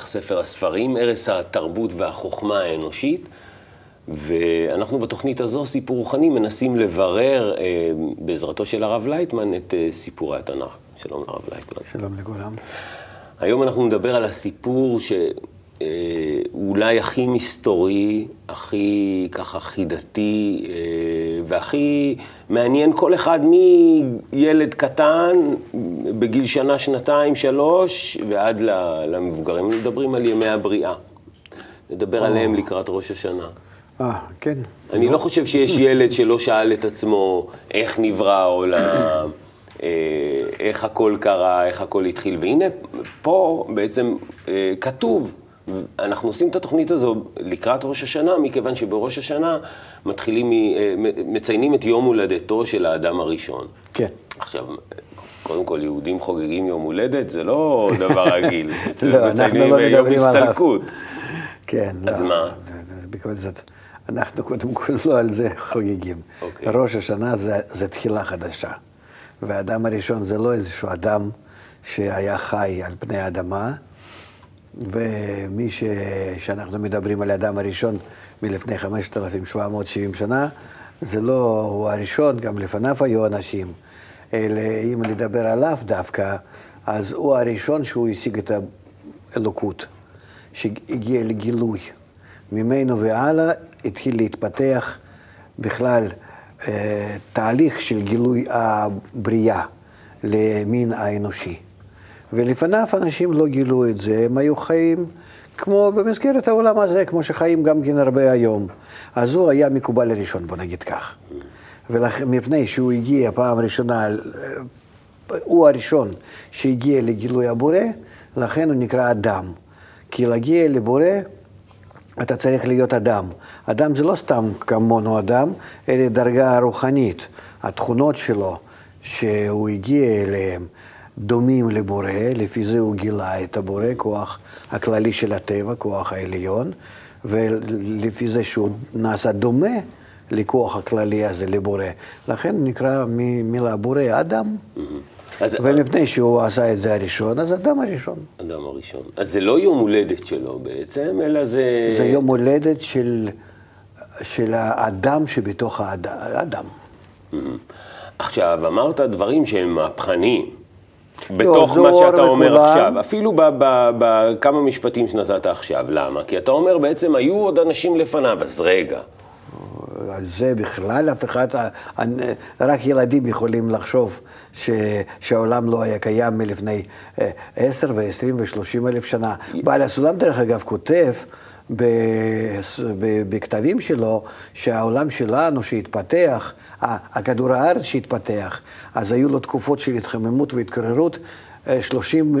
התנ"ך, ספר הספרים, ערש התרבות והחוכמה האנושית. ואנחנו בתוכנית הזו, סיפור רוחני, מנסים לברר אה, בעזרתו של הרב לייטמן את אה, סיפורי התנ"ך. שלום לרב לייטמן. שלום לכולם. היום אנחנו נדבר על הסיפור שאולי אה, הכי מסתורי, הכי ככה חידתי אה, והכי מעניין כל אחד מילד קטן בגיל שנה, שנתיים, שלוש ועד למבוגרים. מדברים על ימי הבריאה. נדבר עליהם לקראת ראש השנה. אה, כן. אני לא חושב שיש ילד שלא שאל את עצמו איך נברא העולם, אה, איך הכל קרה, איך הכל התחיל. והנה, פה בעצם אה, כתוב, אנחנו עושים את התוכנית הזו לקראת ראש השנה, מכיוון שבראש השנה מתחילים, אה, מציינים את יום הולדתו של האדם הראשון. כן. עכשיו, קודם כל, יהודים חוגגים יום הולדת, זה לא דבר רגיל. לא, אנחנו לא מדברים עליו. הסתלקות. כן, לא. אז מה? בכל זאת. אנחנו קודם כל לא על זה חוגגים. Okay. אוקיי. ראש השנה זה, זה תחילה חדשה. והאדם הראשון זה לא איזשהו אדם שהיה חי על פני האדמה, ומי ש... שאנחנו מדברים על האדם הראשון מלפני 5,770 שנה, זה לא הוא הראשון, גם לפניו היו אנשים. אלא אם לדבר עליו דווקא, אז הוא הראשון שהוא השיג את האלוקות, שהגיע לגילוי. ממנו והלאה התחיל להתפתח בכלל אה, תהליך של גילוי הבריאה למין האנושי. ולפניו אנשים לא גילו את זה, הם היו חיים כמו במסגרת העולם הזה, כמו שחיים גם כן הרבה היום. אז הוא היה מקובל הראשון, בוא נגיד כך. ומפני שהוא הגיע פעם ראשונה, אה, הוא הראשון שהגיע לגילוי הבורא, לכן הוא נקרא אדם. כי להגיע לבורא אתה צריך להיות אדם. אדם זה לא סתם כמונו אדם, אלא דרגה רוחנית. התכונות שלו, שהוא הגיע אליהן, דומים לבורא, לפי זה הוא גילה את הבורא, כוח הכללי של הטבע, כוח העליון, ולפי זה שהוא נעשה דומה לכוח הכללי הזה, לבורא. לכן נקרא מילה בורא אדם. Mm-hmm. אז... ומפני שהוא עשה את זה הראשון, אז אדם הראשון. אדם הראשון. אז זה לא יום הולדת שלו בעצם, אלא זה... זה יום הולדת של, של האדם שבתוך האדם. Mm-hmm. עכשיו, אמרת דברים שהם מהפכניים. בתוך מה שאתה אומר לכולם. עכשיו, אפילו בכמה משפטים שנתת עכשיו, למה? כי אתה אומר בעצם היו עוד אנשים לפניו, אז רגע, על זה בכלל אף אחד, רק ילדים יכולים לחשוב ש, שהעולם לא היה קיים מלפני אה, עשר ועשרים ושלושים אלף שנה. בעל הסולם, דרך אגב, כותב בכתבים שלו שהעולם שלנו שהתפתח, הכדור הארץ שהתפתח, אז היו לו תקופות של התחממות והתקררות 30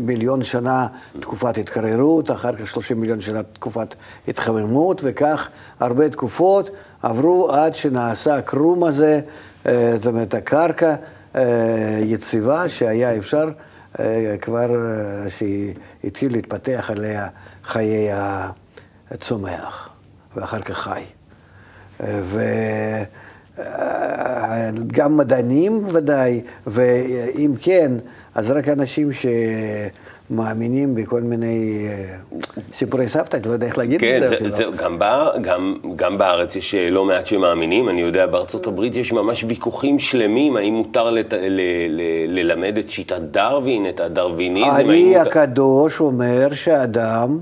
מיליון שנה תקופת התקררות, אחר כך 30 מיליון שנה תקופת התחממות, וכך הרבה תקופות עברו עד שנעשה הקרום הזה, אה, זאת אומרת, הקרקע אה, יציבה, שהיה אפשר אה, כבר, שהתחיל להתפתח עליה חיי הצומח, ואחר כך חי. וגם מדענים ודאי, ואם כן, אז רק אנשים שמאמינים בכל מיני אה, סיפורי סבתא, אני לא יודע איך להגיד כן, את זה. כן, זה, גם, בא, גם, גם בארץ יש אה, לא מעט שמאמינים, אני יודע, בארצות הברית יש ממש ויכוחים שלמים, האם מותר לת, ל, ל, ללמד את שיטת דרווין, את הדרוויניזם. הארי הקדוש אומר שאדם,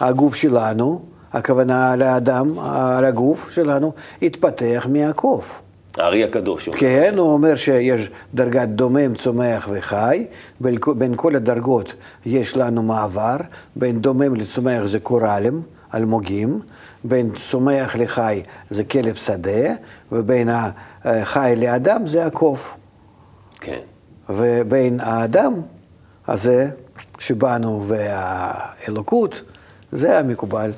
הגוף שלנו, הכוונה לאדם, על הגוף שלנו, התפתח מהקוף. הארי הקדוש. כן, הוא אומר שיש דרגת דומם, צומח וחי, בין, בין כל הדרגות יש לנו מעבר, בין דומם לצומח זה קורלים, אלמוגים, בין צומח לחי זה כלב שדה, ובין החי לאדם זה הקוף. כן. ובין האדם הזה שבאנו והאלוקות, זה המקובל.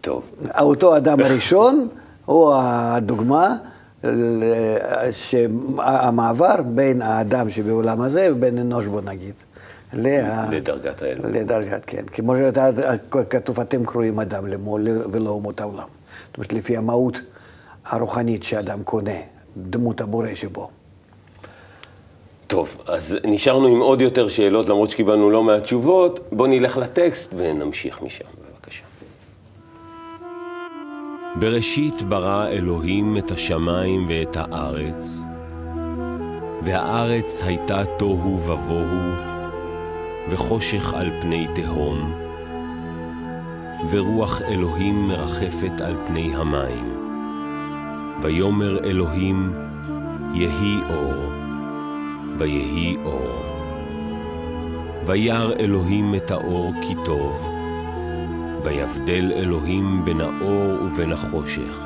טוב. אותו אדם הראשון הוא הדוגמה שהמעבר בין האדם שבעולם הזה ובין אנוש, בוא נגיד. לה... לדרגת האלוהים. לדרגת, כן. כמו שכתוב, אתם קרואים אדם למול ולא אומות העולם. זאת אומרת, לפי המהות הרוחנית שאדם קונה, דמות הבורא שבו. טוב, אז נשארנו עם עוד יותר שאלות, למרות שקיבלנו לא מעט תשובות. בואו נלך לטקסט ונמשיך משם, בבקשה. בראשית ברא אלוהים את השמיים ואת הארץ, והארץ הייתה תוהו ובוהו, וחושך על פני תהום, ורוח אלוהים מרחפת על פני המים. ויאמר אלוהים, יהי אור. ויהי אור. וירא אלוהים את האור כי טוב, ויבדל אלוהים בין האור ובין החושך.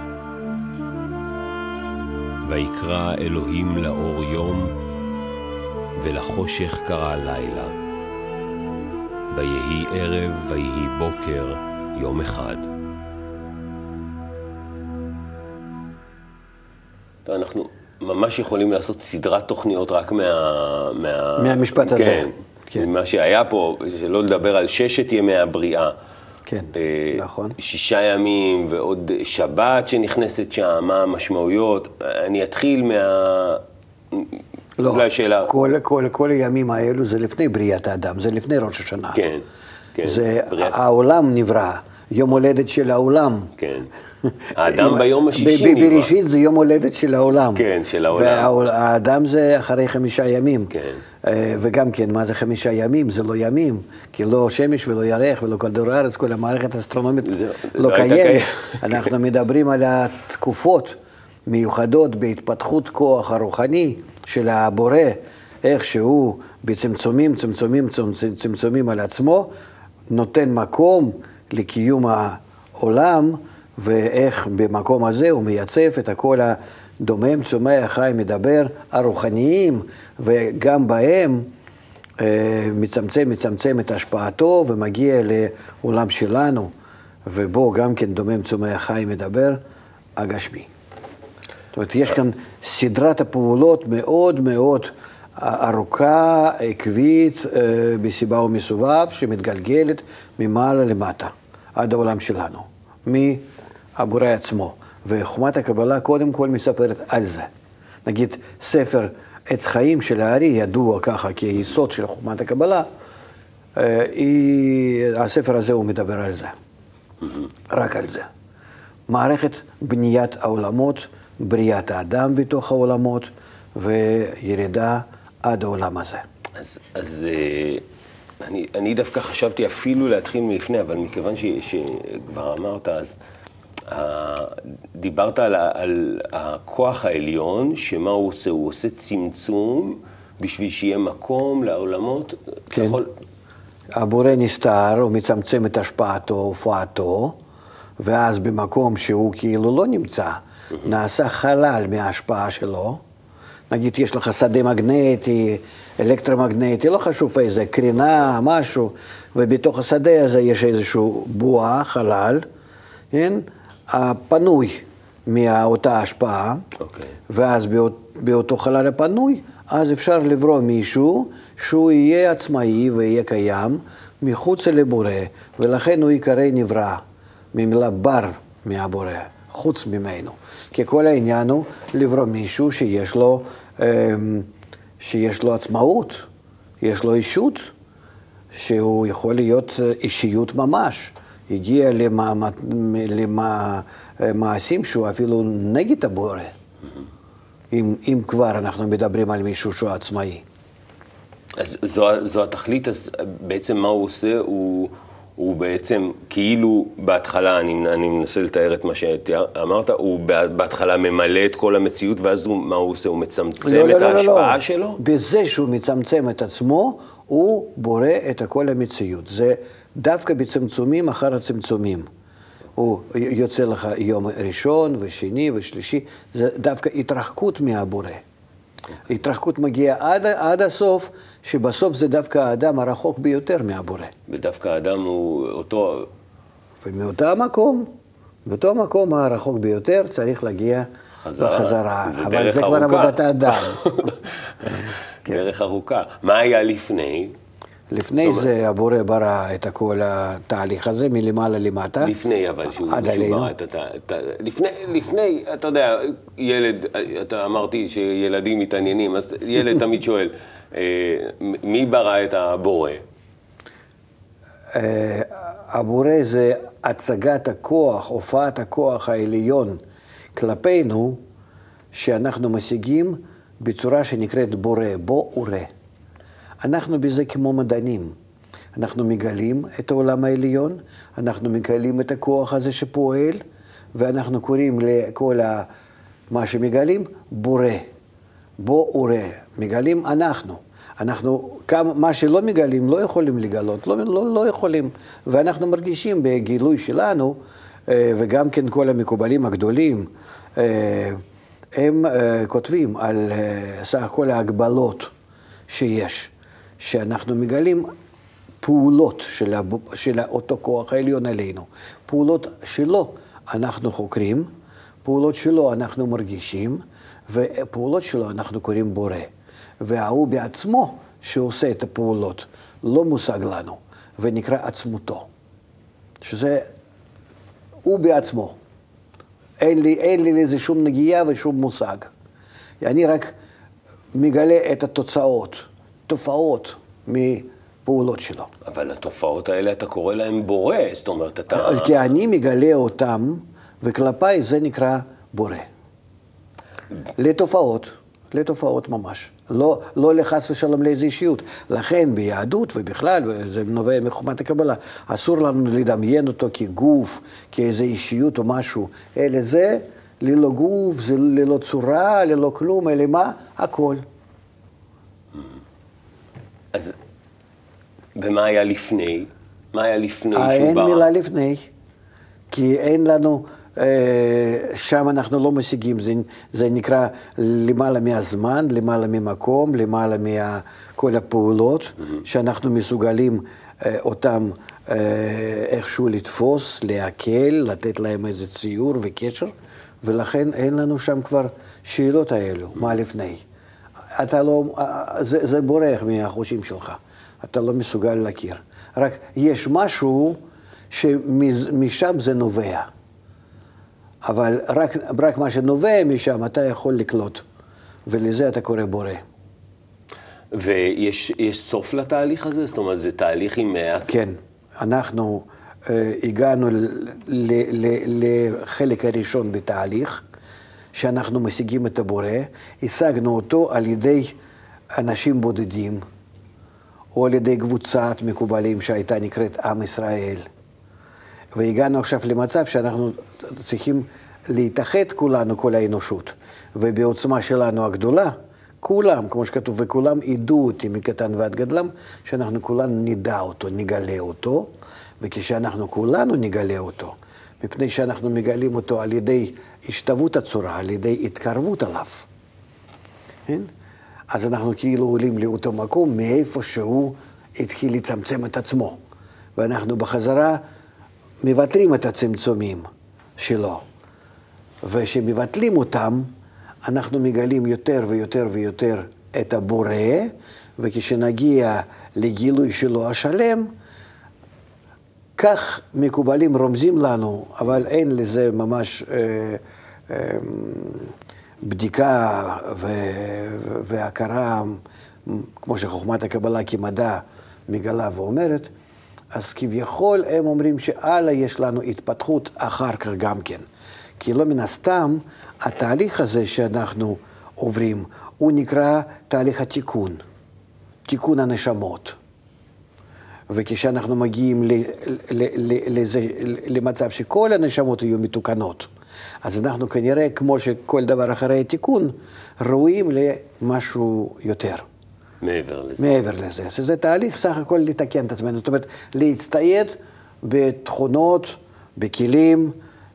ויקרא אלוהים לאור יום, ולחושך קרא לילה. ויהי ערב ויהי בוקר יום אחד. אנחנו ממש יכולים לעשות סדרת תוכניות רק מה... מה... מהמשפט הזה. כן, כן. ממה שהיה פה, שלא לדבר על ששת ימי הבריאה. כן, אה, נכון. שישה ימים ועוד שבת שנכנסת שם, מה המשמעויות. אני אתחיל מה... לא, אולי שאלה... כל, כל, כל הימים האלו זה לפני בריאת האדם, זה לפני ראש השנה. כן, כן. זה, בריאת... העולם נברא. יום הולדת של העולם. כן. האדם ביום השישי נברא. בראשית זה יום הולדת של העולם. כן, של העולם. והאדם זה אחרי חמישה ימים. כן. אה, וגם כן, מה זה חמישה ימים? זה לא ימים, כי לא שמש ולא ירח ולא כדור הארץ, כל המערכת האסטרונומית לא, לא קיימת. אנחנו מדברים על התקופות מיוחדות בהתפתחות כוח הרוחני של הבורא, איך שהוא בצמצומים, צמצומים, צמצומים על עצמו, נותן מקום לקיום העולם, ואיך במקום הזה הוא מייצב את הכל הדומם, צומח, חי, מדבר, הרוחניים, וגם בהם אה, מצמצם, מצמצם את השפעתו ומגיע לעולם שלנו, ובו גם כן דומם, צומח, חי, מדבר, הגשמי. זאת אומרת, יש כאן סדרת הפעולות מאוד מאוד ארוכה, עקבית, אה, ומסובב, שמתגלגלת ממעלה למטה, עד העולם שלנו, מהבורא עצמו. וחומת הקבלה קודם כל מספרת על זה. נגיד, ספר עץ חיים של הארי, ידוע ככה כיסוד של חומת הקבלה, אה, היא, הספר הזה הוא מדבר על זה, רק על זה. מערכת בניית העולמות, בריאת האדם בתוך העולמות וירידה עד העולם הזה. אז, אז אה, אני, אני דווקא חשבתי אפילו להתחיל מלפני, אבל מכיוון ש, שכבר אמרת, אז אה, דיברת על, על הכוח העליון, שמה הוא עושה? הוא עושה צמצום בשביל שיהיה מקום לעולמות. כן. יכול... הבורא נסתר, הוא מצמצם את השפעתו, הופעתו, ואז במקום שהוא כאילו לא נמצא, נעשה חלל מההשפעה שלו. נגיד יש לך שדה מגנטי, אלקטרומגנטי, לא חשוב איזה, קרינה, משהו, ובתוך השדה הזה יש איזשהו בועה, חלל, כן? הפנוי מאותה השפעה, okay. אוקיי. ואז באות, באותו חלל הפנוי, אז אפשר לברוא מישהו שהוא יהיה עצמאי ויהיה קיים מחוץ לבורא, ולכן הוא ייקרא נברא, ממילה בר מהבורא, חוץ ממנו. כי כל העניין הוא לברוא מישהו שיש לו, אמ, שיש לו עצמאות, יש לו אישות, שהוא יכול להיות אישיות ממש. הגיע למעשים שהוא אפילו נגד הבורא, אם, אם כבר אנחנו מדברים על מישהו שהוא עצמאי. אז זו, זו התכלית, אז בעצם מה הוא עושה? הוא... הוא בעצם, כאילו בהתחלה, אני, אני מנסה לתאר את מה שאמרת, הוא בהתחלה ממלא את כל המציאות, ואז הוא, מה הוא עושה? הוא מצמצם לא, את לא, לא, לא ההשפעה לא. שלו? בזה שהוא מצמצם את עצמו, הוא בורא את כל המציאות. זה דווקא בצמצומים אחר הצמצומים. הוא יוצא לך יום ראשון ושני ושלישי, זה דווקא התרחקות מהבורא. התרחקות מגיעה עד, עד הסוף, שבסוף זה דווקא האדם הרחוק ביותר מהבורא. ודווקא האדם הוא אותו... ומאותו המקום, מאותו המקום הרחוק ביותר צריך להגיע חזרה. בחזרה. זה אבל זה כבר עבודת האדם. כן. דרך ארוכה. מה היה לפני? לפני זה הבורא ברא את כל התהליך הזה מלמעלה למטה. לפני אבל, שהוא, עד שהוא עלינו. ברא את ה... את ה- לפני, לפני, אתה יודע, ילד, אתה אמרתי שילדים מתעניינים, אז ילד תמיד שואל, אה, מי ברא את הבורא? אה, הבורא זה הצגת הכוח, הופעת הכוח העליון כלפינו, שאנחנו משיגים בצורה שנקראת בורא, בוא וראה. אנחנו בזה כמו מדענים. אנחנו מגלים את העולם העליון, אנחנו מגלים את הכוח הזה שפועל, ואנחנו קוראים לכל ה... מה שמגלים בורא. בוא וראה. מגלים אנחנו. אנחנו, כמה, מה שלא מגלים לא יכולים לגלות, לא, לא, לא יכולים. ואנחנו מרגישים בגילוי שלנו, אה, וגם כן כל המקובלים הגדולים, אה, הם אה, כותבים על סך הכל ההגבלות שיש, שאנחנו מגלים פעולות של, הב... של אותו כוח העליון עלינו. פעולות שלו אנחנו חוקרים, פעולות שלו אנחנו מרגישים, ופעולות שלו אנחנו קוראים בורא. וההוא בעצמו שעושה את הפעולות לא מושג לנו, ונקרא עצמותו. שזה הוא בעצמו. אין לי, אין לי לזה שום נגיעה ושום מושג. אני רק מגלה את התוצאות, תופעות מפעולות שלו. אבל התופעות האלה, אתה קורא להן בורא, זאת אומרת, אתה... כי אני מגלה אותם, וכלפיי זה נקרא בורא. לתופעות, לתופעות ממש. לא, לא לחס ושלום לאיזו אישיות. לכן ביהדות ובכלל, וזה נובע מחומת הקבלה, אסור לנו לדמיין אותו כגוף, כאיזו אישיות או משהו, אלא זה ללא גוף, זה ללא צורה, ללא כלום, אלא מה? הכל. אז ומה היה לפני? מה היה לפני אה, שהוא אין ברא? מילה לפני, כי אין לנו, אה, שם אנחנו לא משיגים, זה, זה נקרא למעלה מהזמן, למעלה ממקום, למעלה מכל הפעולות, שאנחנו מסוגלים אה, אותם אה, איכשהו לתפוס, לעכל, לתת להם איזה ציור וקשר, ולכן אין לנו שם כבר שאלות האלו, מה לפני. אתה לא, זה, זה בורח מהחושים שלך, אתה לא מסוגל להכיר. רק יש משהו שמשם זה נובע. אבל רק, רק מה שנובע משם אתה יכול לקלוט, ולזה אתה קורא בורא. ויש יש סוף לתהליך הזה? זאת אומרת, זה תהליך עם... אה, כן, אנחנו אה, הגענו ל, ל, ל, לחלק הראשון בתהליך, שאנחנו משיגים את הבורא, השגנו אותו על ידי אנשים בודדים, או על ידי קבוצת מקובלים שהייתה נקראת עם ישראל. והגענו עכשיו למצב שאנחנו צריכים להתאחד כולנו, כל האנושות. ובעוצמה שלנו הגדולה, כולם, כמו שכתוב, וכולם ידעו אותי מקטן ועד גדלם, שאנחנו כולנו נדע אותו, נגלה אותו, וכשאנחנו כולנו נגלה אותו, מפני שאנחנו מגלים אותו על ידי השתוות הצורה, על ידי התקרבות עליו. כן? אז אנחנו כאילו עולים לאותו מקום מאיפה שהוא התחיל לצמצם את עצמו. ואנחנו בחזרה מבטלים את הצמצומים שלו. וכשמבטלים אותם, אנחנו מגלים יותר ויותר ויותר את הבורא, וכשנגיע לגילוי שלו השלם, כך מקובלים רומזים לנו, אבל אין לזה ממש אה, אה, בדיקה ו- והכרה, כמו שחוכמת הקבלה כמדע מגלה ואומרת, אז כביכול הם אומרים שהלאה יש לנו התפתחות אחר כך גם כן. כי לא מן הסתם, התהליך הזה שאנחנו עוברים, הוא נקרא תהליך התיקון, תיקון הנשמות. וכשאנחנו מגיעים ל- ל- ל- לזה, למצב שכל הנשמות יהיו מתוקנות, אז אנחנו כנראה, כמו שכל דבר אחרי התיקון, ראויים למשהו יותר. מעבר לזה. מעבר לזה. שזה תהליך סך הכל לתקן את עצמנו. זאת אומרת, להצטייד בתכונות, בכלים,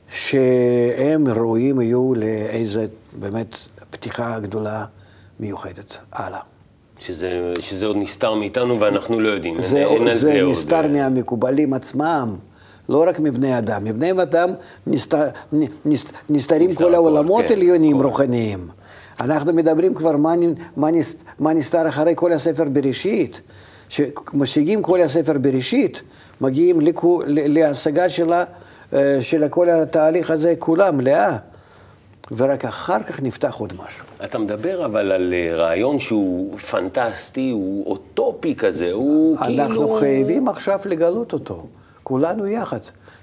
שהם ראויים יהיו לאיזה באמת פתיחה גדולה מיוחדת. הלאה. שזה, שזה עוד נסתר מאיתנו ואנחנו לא יודעים. זה, אין על זה, זה עוד... נסתר אה, מהמקובלים עצמם. לא רק מבני אדם, מבני אדם נסתר, נס, נסתרים נסתר כל העולמות כן, עליונים הכל. רוחניים. אנחנו מדברים כבר מה, מה, נס, מה נסתר אחרי כל הספר בראשית. שמשיגים כל הספר בראשית, מגיעים לכו, להשגה שלה, אה, של כל התהליך הזה כולם, מלאה. ורק אחר כך נפתח עוד משהו. אתה מדבר אבל על אה, רעיון שהוא פנטסטי, הוא אוטופי כזה, הוא אנחנו כאילו... אנחנו חייבים עכשיו לגלות אותו, כולנו יחד.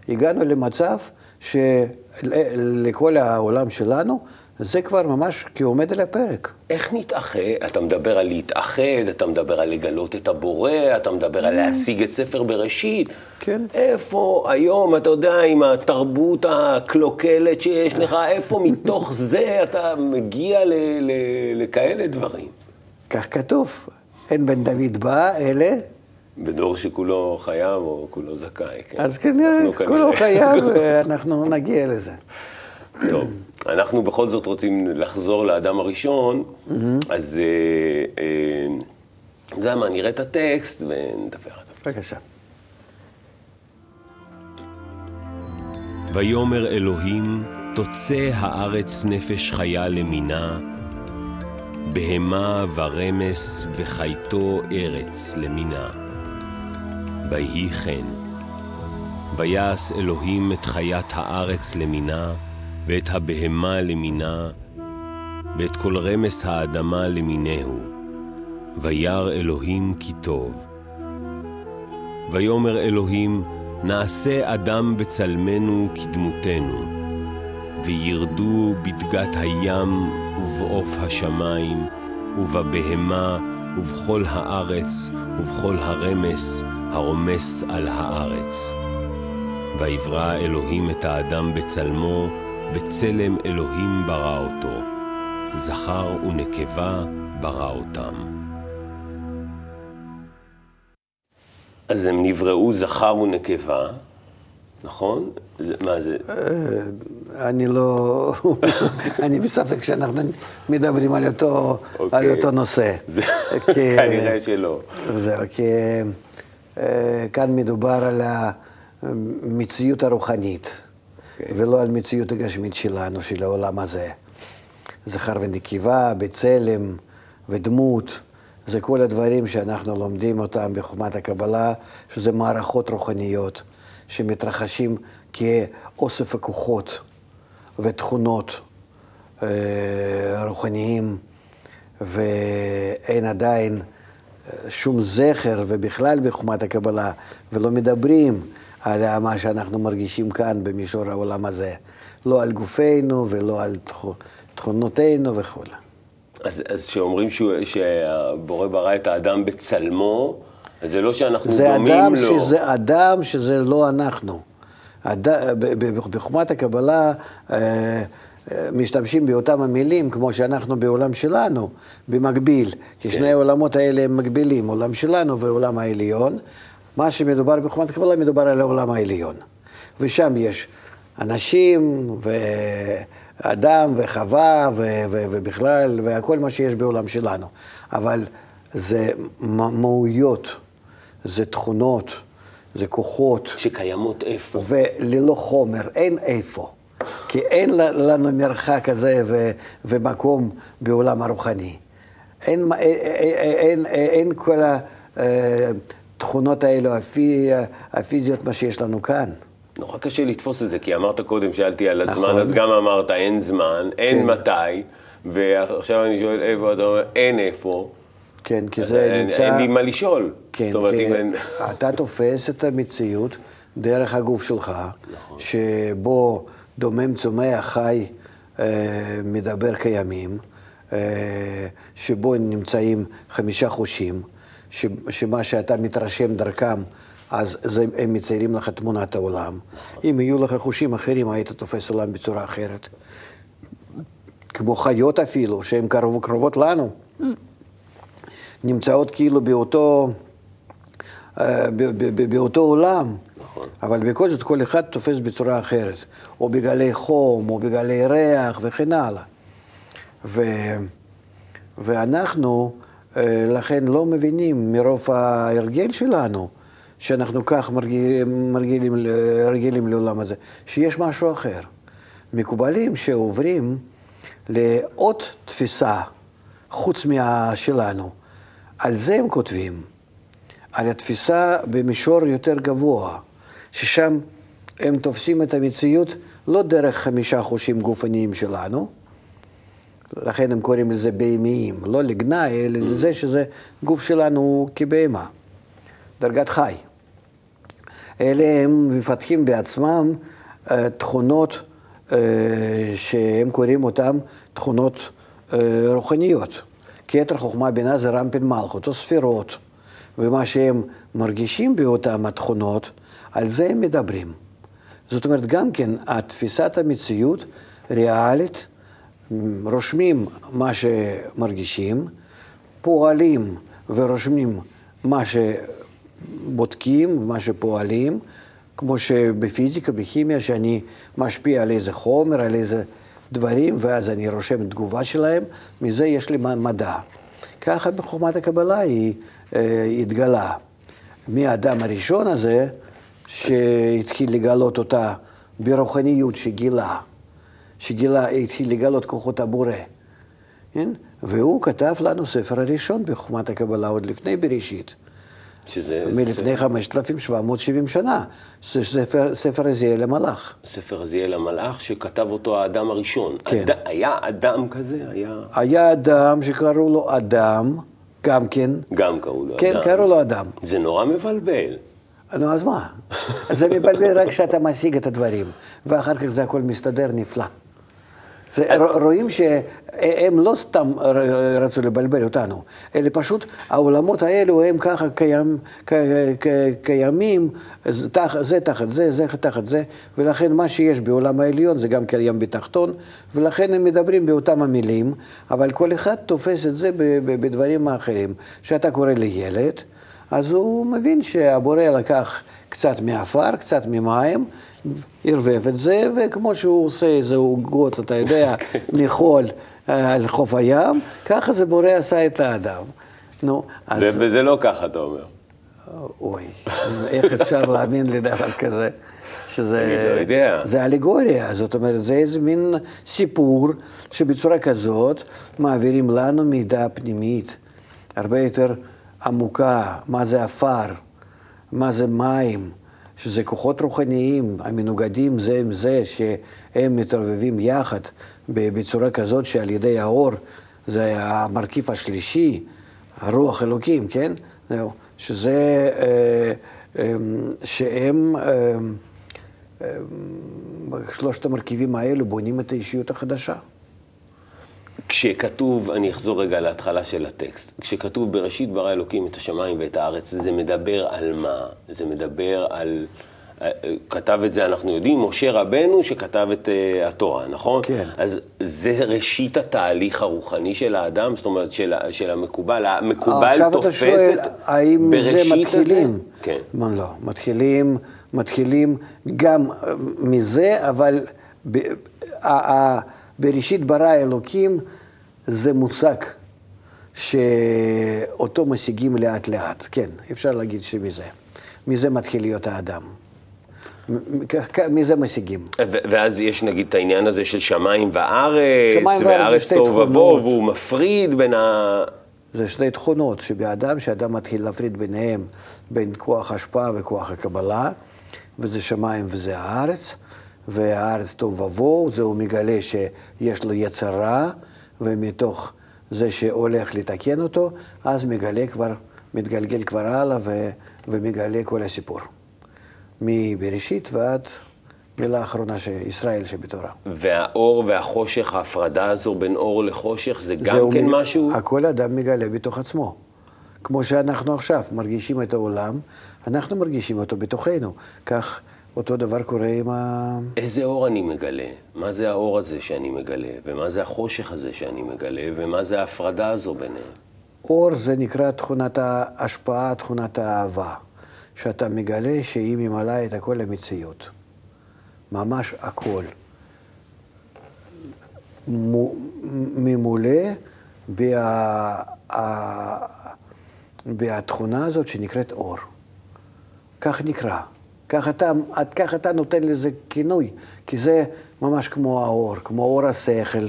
הגענו למצב שלכל העולם שלנו זה כבר ממש כעומד על הפרק. איך נתאחד? אתה מדבר על להתאחד, אתה מדבר על לגלות את הבורא, אתה מדבר על להשיג את ספר בראשית. כן. איפה היום, אתה יודע, עם התרבות הקלוקלת שיש לך, איפה מתוך זה אתה מגיע ל- ל- לכאלה דברים? כך כתוב, אין בן דוד בא, אלה... בדור שכולו חייב או כולו זכאי, כן? אז כנראה, כולו חייב, אנחנו נגיע לזה. טוב. אנחנו בכל זאת רוצים לחזור לאדם הראשון, mm-hmm. אז אתה יודע מה, נראה את הטקסט ונדבר עליו. בבקשה. ויאמר אלוהים, תוצא הארץ נפש חיה למינה, בהמה ורמס וחייתו ארץ למינה. ויהי כן. ויעש אלוהים את חיית הארץ למינה, ואת הבהמה למינה, ואת כל רמס האדמה למינהו, וירא אלוהים כי טוב. ויאמר אלוהים, נעשה אדם בצלמנו כדמותנו, וירדו בדגת הים ובעוף השמיים, ובבהמה ובכל הארץ, ובכל הרמס הרומס על הארץ. ויברא אלוהים את האדם בצלמו, בצלם אלוהים ברא אותו, זכר ונקבה ברא אותם. אז הם נבראו זכר ונקבה, נכון? מה זה? אה, אני לא... אני בספק שאנחנו מדברים על אותו, על אוקיי. אותו נושא. כנראה שלא. זהו, כי אה, כאן מדובר על המציאות הרוחנית. Okay. אוקיי. ולא על מציאות הגשמית שלנו, של העולם הזה. זכר ונקבה, בצלם ודמות, זה כל הדברים שאנחנו לומדים אותם בחומת הקבלה, שזה מערכות רוחניות שמתרחשים כאוסף הכוחות ותכונות אה, רוחניים, ואין עדיין אה, שום זכר, ובכלל בחומת הקבלה, ולא מדברים על מה שאנחנו מרגישים כאן במישור העולם הזה. לא על גופנו ולא על תכונותינו וכו'. אז כשאומרים שהבורא ברא את האדם בצלמו, אז זה לא שאנחנו זה דומים אדם לו. שזה אדם שזה לא אנחנו. אד... בחוכמת הקבלה אה, אה, משתמשים באותם המילים כמו שאנחנו בעולם שלנו, במקביל, כי שני כן. העולמות האלה הם מקבילים, עולם שלנו ועולם העליון. מה שמדובר בחומת הקבלה, מדובר על העולם העליון. ושם יש אנשים, ואדם, וחווה, ו- ו- ובכלל, והכל מה שיש בעולם שלנו. אבל זה מהויות, זה תכונות, זה כוחות. שקיימות איפה? וללא חומר, אין איפה. כי אין לנו מרחק כזה ו- ומקום בעולם הרוחני. אין, אין, אין, אין כל ה... התכונות האלו, הפי, הפיזיות, מה שיש לנו כאן. נורא קשה לתפוס את זה, כי אמרת קודם, שאלתי על הזמן, נכון. אז גם אמרת אין זמן, אין כן. מתי, ועכשיו אני שואל איפה, אתה אומר אין איפה. כן, כי זה אין, נמצא... אין לי מה לשאול. כן, כי אין... אתה תופס את המציאות דרך הגוף שלך, נכון. שבו דומם, צומח, חי, אה, מדבר קיימים, אה, שבו נמצאים חמישה חושים. ש, שמה שאתה מתרשם דרכם, אז זה, הם מציירים לך תמונת העולם. אם יהיו לך חושים אחרים, היית תופס עולם בצורה אחרת. כמו חיות אפילו, שהן קרוב, קרובות לנו, נמצאות כאילו באותו, אה, באותו עולם. נכון. אבל בכל זאת כל אחד תופס בצורה אחרת, או בגלי חום, או בגלי ריח וכן הלאה. ו, ואנחנו אה, לכן לא מבינים מרוב ההרגל שלנו, שאנחנו כך מרגילים, מרגילים, רגילים לעולם הזה, שיש משהו אחר. מקובלים שעוברים לעוד תפיסה חוץ מהשלנו. על זה הם כותבים. על התפיסה במישור יותר גבוה, ששם הם תופסים את המציאות לא דרך חמישה חושים גופניים שלנו, לכן הם קוראים לזה בהמיים, לא לגנאי, אלא לזה שזה גוף שלנו כבהמה, דרגת חי. אלה הם מפתחים בעצמם אה, תכונות אה, שהם קוראים אותן תכונות אה, רוחניות. כתר חוכמה בינה זה רמפין מלכות או ספירות, ומה שהם מרגישים באותן התכונות, על זה הם מדברים. זאת אומרת, גם כן, התפיסת המציאות ריאלית, רושמים מה שמרגישים, פועלים ורושמים מה שבודקים ומה שפועלים, כמו שבפיזיקה, בכימיה, שאני משפיע על איזה חומר, על איזה דברים, ואז אני רושם תגובה שלהם, מזה יש לי מדע. ככה בחוכמת הקבלה היא אה, התגלה. מהאדם הראשון הזה, שהתחיל לגלות אותה ברוחניות שגילה, שגילה, התחיל לגלות כוחות הבורא. כן? והוא כתב לנו ספר הראשון בחוכמת הקבלה עוד לפני בראשית. שזה... מלפני 5,770 שנה. ספר, ספר עזיאל המלאך. ספר עזיאל המלאך שכתב אותו האדם הראשון. כן. אד... היה אדם כזה? היה... היה אדם שקראו לו אדם, גם כן. גם קראו לו כן, אדם. כן, קראו לו אדם. זה נורא מבלבל. נו, אז מה? זה מבלבל רק כשאתה משיג את הדברים, ואחר כך זה הכל מסתדר נפלא. זה, רואים שהם לא סתם רצו לבלבל אותנו, אלא פשוט העולמות האלו הם ככה קיים, קיימים, זה תחת זה, זה תחת זה, ולכן מה שיש בעולם העליון זה גם קיים בתחתון, ולכן הם מדברים באותם המילים, אבל כל אחד תופס את זה בדברים האחרים. כשאתה קורא לילד, אז הוא מבין שהבורא לקח קצת מעפר, קצת ממים, ערבב את זה, וכמו שהוא עושה איזה עוגות, אתה יודע, מחול אה, על חוף הים, ככה זה בורא עשה את האדם. נו, אז... וזה לא ככה, אתה אומר. אוי, איך אפשר להאמין לדבר כזה? שזה... אני לא יודע. זה אלגוריה, זאת אומרת, זה איזה מין סיפור שבצורה כזאת מעבירים לנו מידע פנימית הרבה יותר עמוקה, מה זה עפר, מה זה מים, שזה כוחות רוחניים המנוגדים זה עם זה, שהם מתערבבים יחד בצורה כזאת שעל ידי האור, זה המרכיב השלישי, הרוח אלוקים, כן? זהו, שזה, אה, אה, שהם, אה, שלושת המרכיבים האלו בונים את האישיות החדשה. כשכתוב, אני אחזור רגע להתחלה של הטקסט, כשכתוב בראשית ברא אלוקים את השמיים ואת הארץ, זה מדבר על מה? זה מדבר על... כתב את זה, אנחנו יודעים, משה רבנו שכתב את uh, התורה, נכון? כן. אז זה ראשית התהליך הרוחני של האדם, זאת אומרת, של, של המקובל, המקובל תופס את בראשית הזה? עכשיו אתה שואל, האם זה מתחילים? כן. מה לא, מתחילים, מתחילים גם מזה, אבל ב, ה, ה, בראשית ברא אלוקים זה מושג שאותו משיגים לאט לאט, כן, אפשר להגיד שמזה. מזה מתחיל להיות האדם. מזה משיגים. ואז יש נגיד את העניין הזה של שמיים וארץ, שמיים וארץ תוהו ובוהו, והוא מפריד בין ה... זה שתי תכונות שבאדם, שאדם מתחיל להפריד ביניהם, בין כוח השפעה וכוח הקבלה, וזה שמיים וזה הארץ, והארץ תוהו ובוהו, זה הוא מגלה שיש לו יצר רע, ומתוך זה שהולך לתקן אותו, אז מגלה כבר, מתגלגל כבר הלאה ומגלה כל הסיפור. מבראשית ועד מילה אחרונה, ישראל שבתורה. והאור והחושך, ההפרדה הזו בין אור לחושך, זה גם זה כן מ... משהו? הכל אדם מגלה בתוך עצמו. כמו שאנחנו עכשיו מרגישים את העולם, אנחנו מרגישים אותו בתוכנו. כך אותו דבר קורה עם ה... איזה אור אני מגלה? מה זה האור הזה שאני מגלה? ומה זה החושך הזה שאני מגלה? ומה זה ההפרדה הזו ביניהם? אור זה נקרא תכונת ההשפעה, תכונת האהבה. שאתה מגלה שהיא ממלאה את הכל למציאות. ממש הכל. ממולא בה, בתכונה הזאת שנקראת אור. כך נקרא. כך אתה, כך אתה נותן לזה כינוי, כי זה ממש כמו האור, כמו אור השכל,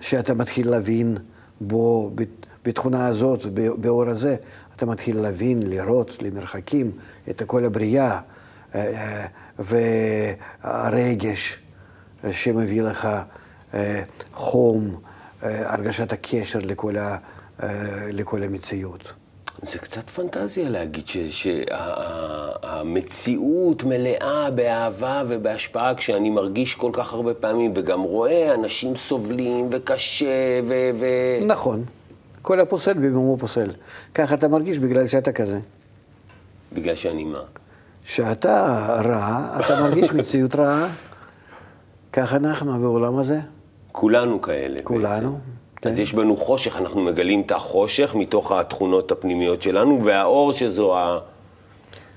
שאתה מתחיל להבין בו, בתכונה הזאת, באור הזה, אתה מתחיל להבין, לראות למרחקים את כל הבריאה אה, והרגש שמביא לך חום, הרגשת הקשר לכל, לכל המציאות. זה קצת פנטזיה להגיד שהמציאות שה, מלאה באהבה ובהשפעה כשאני מרגיש כל כך הרבה פעמים וגם רואה אנשים סובלים וקשה ו... ו... נכון. כל הפוסל במומו פוסל. ככה אתה מרגיש בגלל שאתה כזה. בגלל שאני מה? שאתה רע, אתה מרגיש מציאות רעה. כך אנחנו בעולם הזה. כולנו כאלה. כולנו. בעצם. כן. אז יש בנו חושך, אנחנו מגלים את החושך מתוך התכונות הפנימיות שלנו, והאור שזו ה...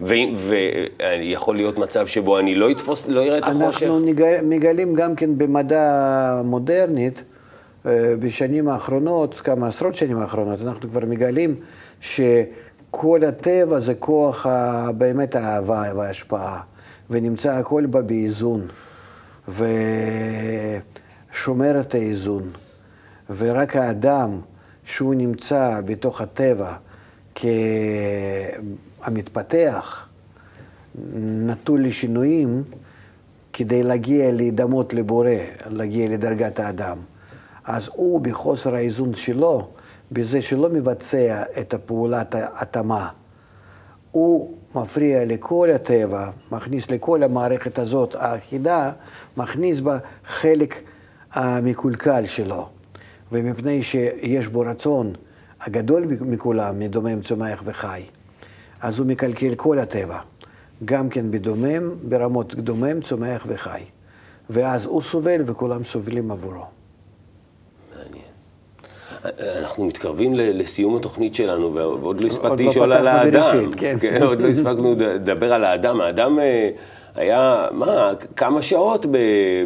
ויכול להיות מצב שבו אני לא אתפוס, לא אראה את החושך. אנחנו נגל, מגלים גם כן במדע מודרנית, אה, בשנים האחרונות, כמה עשרות שנים האחרונות, אנחנו כבר מגלים שכל הטבע זה כוח באמת האהבה וההשפעה, ונמצא הכל בה באיזון, ושומר את האיזון. ורק האדם, שהוא נמצא בתוך הטבע כמתפתח, נטול לשינויים, כדי להגיע להידמות לבורא, להגיע לדרגת האדם. אז הוא בחוסר האיזון שלו, בזה שלא מבצע את הפעולת ההתאמה, הוא מפריע לכל הטבע, מכניס לכל המערכת הזאת האחידה, מכניס בה חלק המקולקל שלו. ומפני שיש בו רצון הגדול מכולם, מדומם, צומח וחי, אז הוא מקלקל כל הטבע, גם כן בדומם, ברמות דומם, צומח וחי. ואז הוא סובל וכולם סובלים עבורו. אנחנו מתקרבים לסיום התוכנית שלנו, ועוד לא הספקתי לא לשאול על האדם. כן. כן, עוד לא הספקנו לדבר על האדם. האדם אה, היה, מה, כמה שעות ב,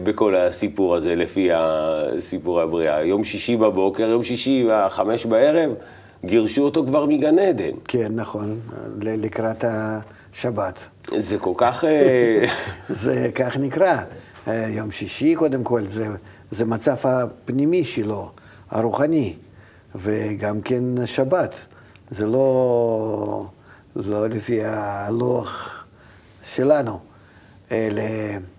בכל הסיפור הזה, לפי הסיפור הבריאה. יום שישי בבוקר, יום שישי בחמש בערב, גירשו אותו כבר מגן עדן. כן, נכון, לקראת השבת. זה כל כך... אה, זה כך נקרא. אה, יום שישי, קודם כל, זה, זה מצב הפנימי שלו, הרוחני, וגם כן שבת. זה לא, לא לפי הלוח שלנו. למצב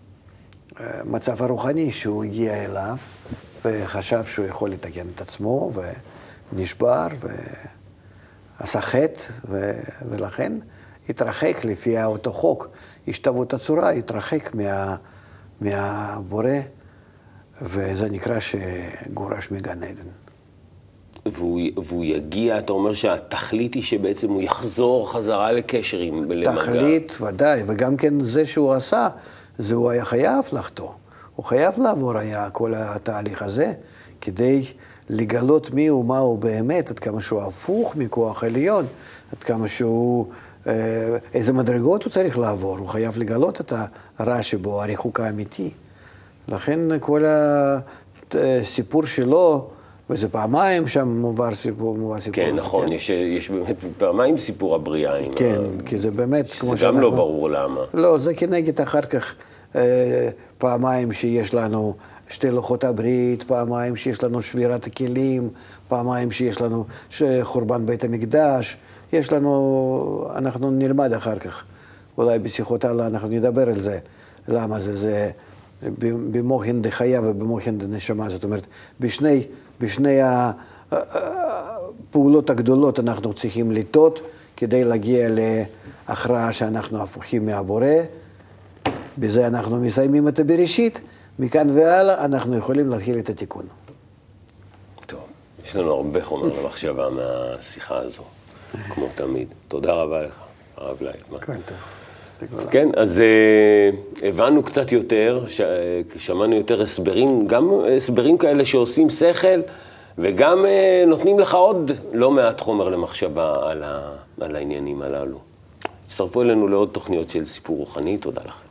הרוחני שהוא הגיע אליו וחשב שהוא יכול לתקן את עצמו ונשבר ועשה חטא ו... ולכן התרחק לפי אותו חוק, השתוות הצורה, התרחק מה... מהבורא וזה נקרא שגורש מגן עדן. והוא, והוא יגיע, אתה אומר שהתכלית היא שבעצם הוא יחזור חזרה לקשר עם, למגע. תכלית, ודאי, וגם כן זה שהוא עשה, זה הוא היה חייב לחטוא. הוא חייב לעבור היה כל התהליך הזה, כדי לגלות מי הוא, מה הוא באמת, עד כמה שהוא הפוך מכוח עליון, עד כמה שהוא, אה, איזה מדרגות הוא צריך לעבור, הוא חייב לגלות את הרע שבו, הריחוק האמיתי. לכן כל הסיפור שלו, וזה פעמיים שם מובא סיפור, מובא סיפור. כן, נכון, כן. יש, יש באמת פעמיים סיפור הבריאה. כן, ה... כי זה באמת, כמו שאנחנו... זה גם לא ברור למה. לא, זה כנגד אחר כך אה, פעמיים שיש לנו שתי לוחות הברית, פעמיים שיש לנו שבירת הכלים, פעמיים שיש לנו חורבן בית המקדש. יש לנו, אנחנו נלמד אחר כך, אולי בשיחות הלאה אנחנו נדבר על זה, למה זה, זה במוחין דחיה ובמוחין דנשמה, זאת אומרת, בשני... בשני הפעולות הגדולות אנחנו צריכים לטעות כדי להגיע להכרעה שאנחנו הפוכים מהבורא. בזה אנחנו מסיימים את הבראשית, מכאן והלאה אנחנו יכולים להתחיל את התיקון. טוב, יש לנו הרבה חומר למחשבה מהשיחה הזו, כמו תמיד. תודה רבה לך, הרב לייטמן. כן, טוב. כן, אז uh, הבנו קצת יותר, ש... שמענו יותר הסברים, גם הסברים כאלה שעושים שכל, וגם uh, נותנים לך עוד לא מעט חומר למחשבה על, ה... על העניינים הללו. הצטרפו אלינו לעוד תוכניות של סיפור רוחני, תודה לכם.